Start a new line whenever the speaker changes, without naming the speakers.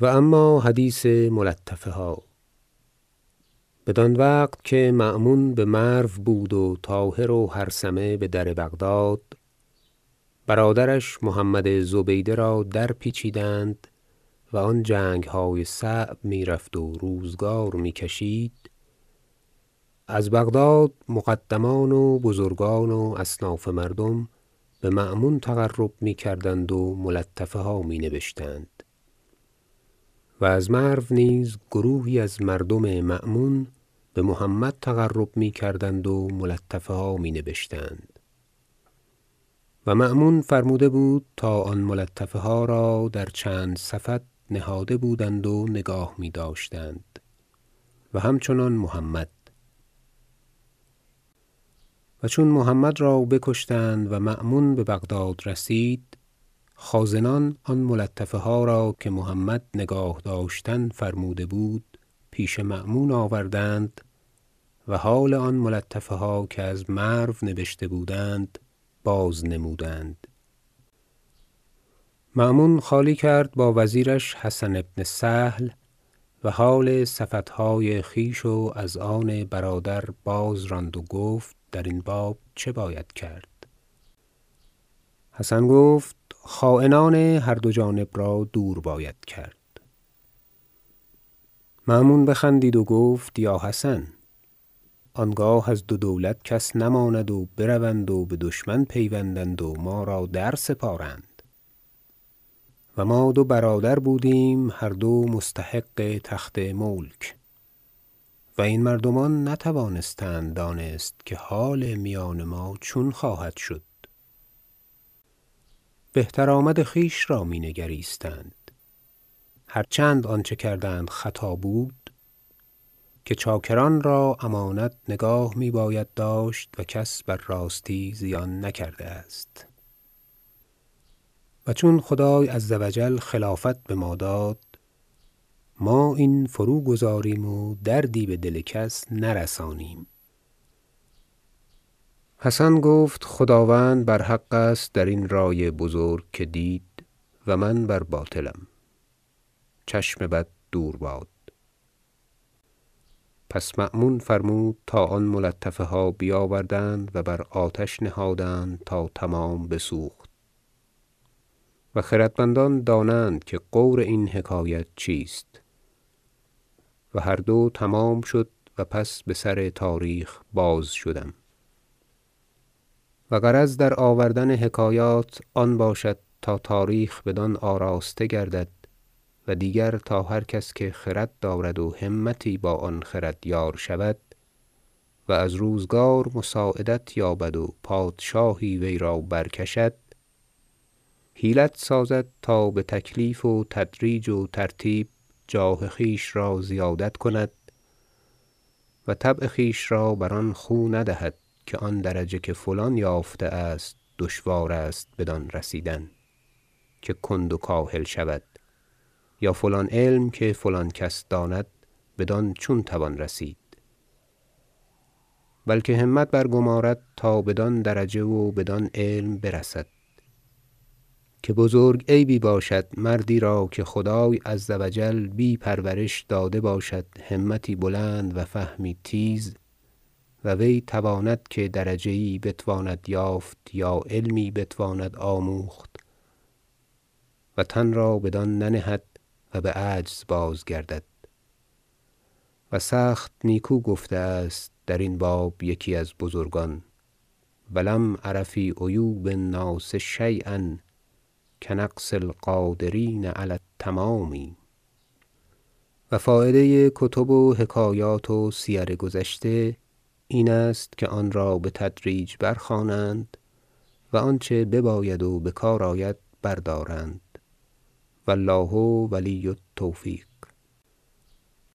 و اما حدیث ملطفه ها بدان وقت که مأمون بمرو بود و طاهر و هرثمه بدر بغداد برادرش محمد زبیده را درپیچیدند و آن جنگهای صعب می‌رفت و روزگار می‌کشید. از بغداد مقدمان و بزرگان و اصناف مردم بمأمون تقرب می‌کردند و ملطفه ها می نبشتند و از مرو نیز گروهی از مردم مأمون بمحمد تقرب می‌کردند و ملطفه ها می نبشتند و مأمون فرموده بود تا آن ملطفه ها را در چند صفت نهاده بودند و نگاه میداشتند. و همچنان محمد. و چون محمد را بکشتند و مأمون ببغداد رسید خازنان آن ملطفه ها را که محمد نگاه داشتن فرموده بود پیش مأمون آوردند و حال آن ملطفه ها که از مرو نبشته بودند بازنمودند مأمون خالی کرد با وزیرش حسن بن سهل و حال سفطهای خویش و از آن برادر بازراند و گفت درین باب چه باید کرد؟ حسن گفت خاینان هر دو جانب را دور باید کرد. مأمون بخندید و گفت یا حسن آنگاه از دو دولت کس نماند و بروند و بدشمن پیوندند و ما را درسپارند و ما دو برادر بودیم هر دو مستحق تخت ملک. و این مردمان نتوانستند دانست که حال میان ما چون خواهد شد. بهتر آمد خویش را می نگریستند. هر چند آنچه کردند خطا بود که چاکران را امانت نگاه می باید داشت و کس بر راستی زیان نکرده است. و چون خدای عز و جل خلافت بما داد ما این فروگذاریم و دردی بدل کس نرسانیم. حسن گفت خداوند بر حق است درین رای بزرگ که دید و من بر باطلم. چشم بد دور باد. پس مأمون فرمود تا آن ملطفه ها بیاوردند و بر آتش نهادند تا تمام بسوخت. و خردمندان دانند که غور این حکایت چیست. و هر دو تمام شد و پس بسر تاریخ بازشدم و غرض در آوردن حکایات آن باشد تا تاریخ بدان آراسته گردد و دیگر تا هر کس که خرد دارد و همتی با آن خرد یار شود و از روزگار مساعدت یابد و پادشاهی وی را برکشد حیلت سازد تا بتکلیف و تدریج و ترتیب جاه خویش را زیادت کند و طبع خویش را بر آن خو ندهد. که آن درجه که فلان یافته است دشوار است بدان رسیدن که کند و کاهل شود. یا فلان علم که فلان کس داند بدان چون توان رسید. بلکه همت برگمارد تا بدان درجه و بدان علم برسد. که بزرگ عیبی باشد مردی را که خدای عز و جل بی پرورش داده باشد همتی بلند و فهمی تیز و وی تواند که درجه یی بتواند یافت یا علمی بتواند آموخت و تن را بدان ننهد و بعجز بازگردد. و سخت نیکو گفته است درین باب یکی از بزرگان و لم ار فی عیوب الناس شییا کنقص القادرین علی التمام. و فایده کتب و حکایات و سیر گذشته این است که آن را بتدریج برخوانند و آنچه بباید و بکار آید بردارند. و الله ولی التوفیق.